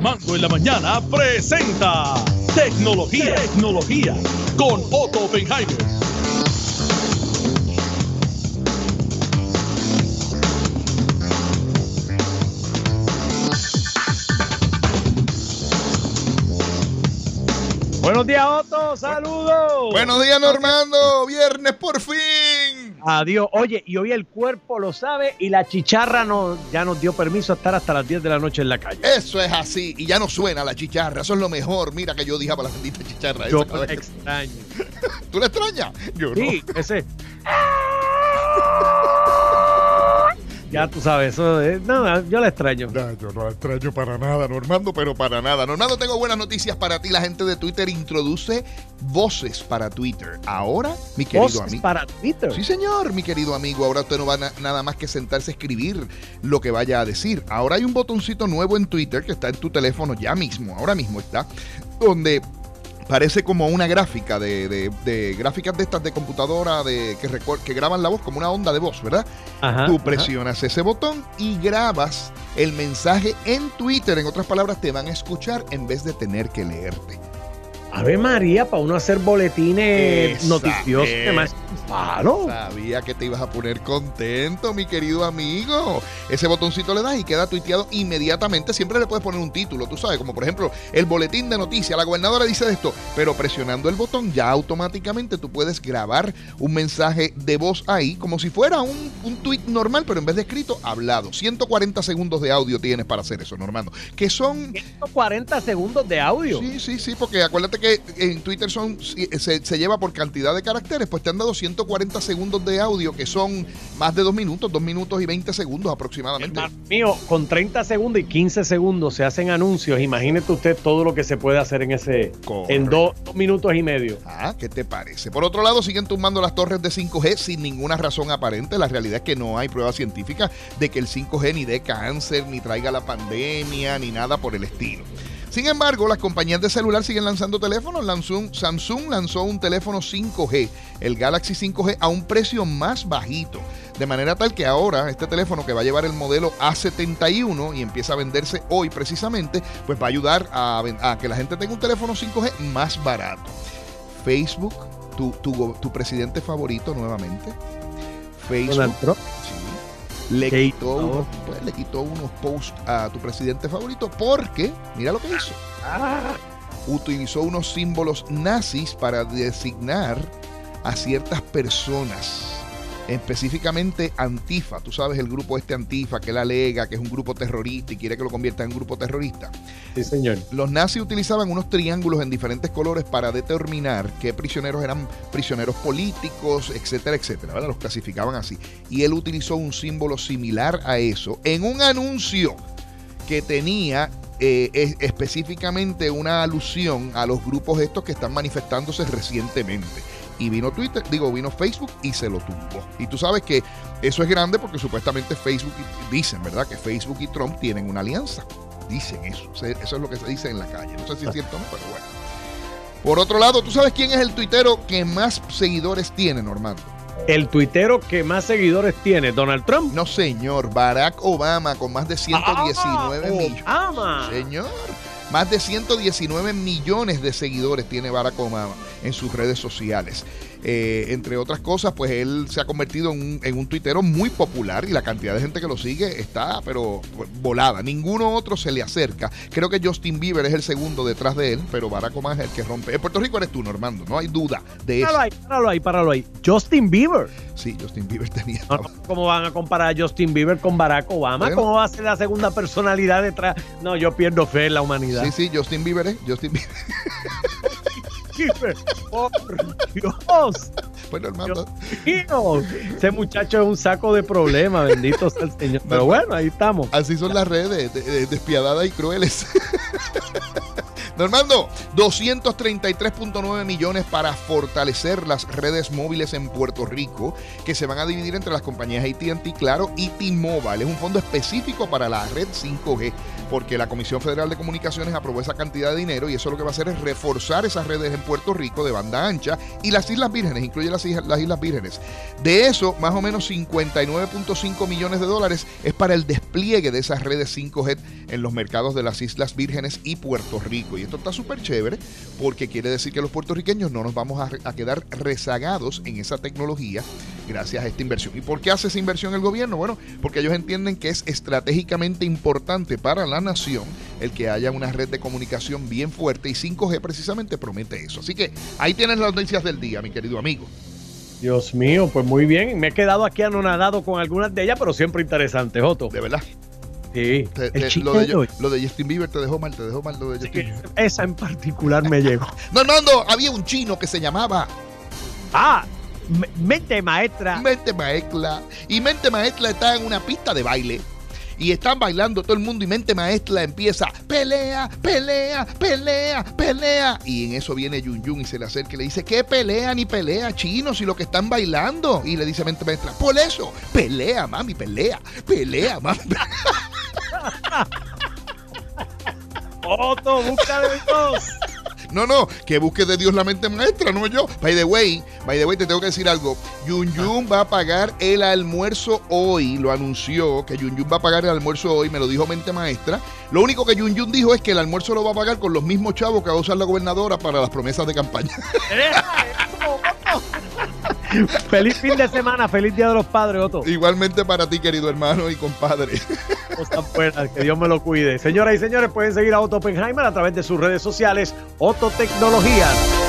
Normando en la mañana presenta Tecnología, Tecnología con Otto Oppenheimer. Buenos días, Otto. Saludos. Buenos días, Normando. Viernes por fin. Adiós. Oye, y hoy el cuerpo lo sabe y la chicharra no, ya nos dio permiso a estar hasta las 10 de la noche en la calle. Eso es así. Y ya no suena la chicharra. Eso es lo mejor. Mira que yo dije para la bendita chicharra. Yo extraño. ¿Tú la extrañas? Yo Sí, ese. Ya tú sabes, eso es. No, yo la extraño. No, yo no la extraño para nada, Normando, pero para nada. Normando, tengo buenas noticias para ti. La gente de Twitter introduce voces para Twitter. Ahora, mi querido amigo. para Twitter. Sí, señor, mi querido amigo. Ahora usted no va na- nada más que sentarse a escribir lo que vaya a decir. Ahora hay un botoncito nuevo en Twitter que está en tu teléfono ya mismo, ahora mismo está, donde parece como una gráfica de, de- de gráficas de estas de computadora de, que, graban la voz como una onda de voz, ¿verdad? Ajá, Tú ajá. presionas ese botón y grabas el mensaje en Twitter. En otras palabras, te van a escuchar en vez de tener que leerte. Ave María, para uno hacer boletines Esa noticiosos es. demás. Palo. Sabía que te ibas a poner contento, mi querido amigo. Ese botoncito le das y queda tuiteado inmediatamente. Siempre le puedes poner un título, tú sabes, como por ejemplo el boletín de noticias. La gobernadora dice esto, pero presionando el botón ya automáticamente tú puedes grabar un mensaje de voz ahí, como si fuera un, un tweet normal, pero en vez de escrito, hablado. 140 segundos de audio tienes para hacer eso, Normando. Que son 140 segundos de audio. Sí, sí, sí, porque acuérdate que en Twitter son se, se lleva por cantidad de caracteres, pues te han dado 140 segundos de audio, que son más de dos minutos, dos minutos y 20 segundos aproximadamente. Mío, con 30 segundos y 15 segundos se hacen anuncios. Imagínate usted todo lo que se puede hacer en ese Correcto. en dos, dos minutos y medio. Ah, ¿qué te parece? Por otro lado, siguen tumbando las torres de 5G sin ninguna razón aparente. La realidad es que no hay prueba científica de que el 5G ni dé cáncer, ni traiga la pandemia, ni nada por el estilo. Sin embargo, las compañías de celular siguen lanzando teléfonos. Samsung lanzó un teléfono 5G, el Galaxy 5G, a un precio más bajito. De manera tal que ahora este teléfono que va a llevar el modelo A71 y empieza a venderse hoy precisamente, pues va a ayudar a, que la gente tenga un teléfono 5G más barato. Facebook, tu, tu, tu presidente favorito nuevamente. Facebook le, ¿Qué quitó unos, pues, le quitó unos posts a tu presidente favorito porque, mira lo que hizo. Ah, Utilizó unos símbolos nazis para designar a ciertas personas. Específicamente Antifa, tú sabes el grupo este Antifa que él alega que es un grupo terrorista y quiere que lo convierta en un grupo terrorista. sí, señor. Los nazis utilizaban unos triángulos en diferentes colores para determinar qué prisioneros eran prisioneros políticos, etcétera, etcétera. ¿verdad? Los clasificaban así. Y él utilizó un símbolo similar a eso en un anuncio que tenía eh, es- específicamente una alusión a los grupos estos que están manifestándose recientemente. Y vino Twitter, digo, vino Facebook y se lo tumbó. Y tú sabes que eso es grande porque supuestamente Facebook, y- dicen, ¿verdad? Que Facebook y Trump tienen una alianza. Dicen eso. Se- Eso es lo que se dice en la calle. No sé si es cierto o no, pero bueno. Por otro lado, ¿tú sabes quién es el tuitero que más seguidores tiene, Normando? El tuitero que más seguidores tiene, Donald Trump. No, señor. Barack Obama con más de 119 Ah, millones. Obama. Señor. Más de 119 millones de seguidores tiene Barack Obama en sus redes sociales. Eh, entre otras cosas, pues él se ha convertido en un, en un tuitero muy popular y la cantidad de gente que lo sigue está, pero volada. Ninguno otro se le acerca. Creo que Justin Bieber es el segundo detrás de él, pero Barack Obama es el que rompe. En Puerto Rico eres tú, Normando, no hay duda de eso. Páralo ahí, páralo ahí, páralo ahí. Justin Bieber. Sí, Justin Bieber tenía. No, no, ¿Cómo van a comparar a Justin Bieber con Barack Obama? Bueno. ¿Cómo va a ser la segunda personalidad detrás? No, yo pierdo fe en la humanidad. Sí, sí, Justin Bieber es. Justin Bieber. Por Dios. Bueno, Normando. mío. Ese muchacho es un saco de problemas, bendito sea el Señor. Pero bueno, ahí estamos. Así son las redes, de- de- despiadadas y crueles. Normando, 233.9 millones para fortalecer las redes móviles en Puerto Rico, que se van a dividir entre las compañías AT&T, Claro y T-Mobile. Es un fondo específico para la red 5G. Porque la Comisión Federal de Comunicaciones aprobó esa cantidad de dinero y eso lo que va a hacer es reforzar esas redes en Puerto Rico de banda ancha y las Islas Vírgenes, incluye las, las Islas Vírgenes. De eso, más o menos 59.5 millones de dólares es para el despliegue de esas redes 5G en los mercados de las Islas Vírgenes y Puerto Rico. Y esto está súper chévere porque quiere decir que los puertorriqueños no nos vamos a quedar rezagados en esa tecnología gracias a esta inversión. ¿Y por qué hace esa inversión el gobierno? Bueno, porque ellos entienden que es estratégicamente importante para la nación el que haya una red de comunicación bien fuerte y 5G precisamente promete eso. Así que ahí tienes las noticias del día, mi querido amigo. Dios mío, pues muy bien. Me he quedado aquí anonadado con algunas de ellas, pero siempre interesante, Joto. De verdad. Sí. lo, de, lo, de, Justin Bieber te dejó mal, te dejó mal lo de Justin Bieber. Esa en particular me llegó. no, Armando, había un chino que se llamaba. Ah, Mente Maestra. Mente Maestra. Y Mente Maestra está en una pista de baile y están bailando todo el mundo y mente maestra empieza, pelea, pelea, pelea, pelea. Y en eso viene Yun Yun y se le acerca y le dice, ¿qué pelea ni pelea, chino, si lo que están bailando? Y le dice mente maestra, por eso, pelea, mami, pelea, pelea, mami. Otto, busca de dos. No, no, que busque de Dios la mente maestra, no yo. By the way, by the way, te tengo que decir algo. Yun Yun va a pagar el almuerzo hoy. Lo anunció que Yun Yun va a pagar el almuerzo hoy. Me lo dijo mente maestra. Lo único que Yun Yun dijo es que el almuerzo lo va a pagar con los mismos chavos que va a usar la gobernadora para las promesas de campaña. feliz fin de semana, feliz Día de los Padres, Otto. Igualmente para ti, querido hermano y compadre. que Dios me lo cuide. Señoras y señores, pueden seguir a Otto Oppenheimer a través de sus redes sociales, Otto Tecnologías.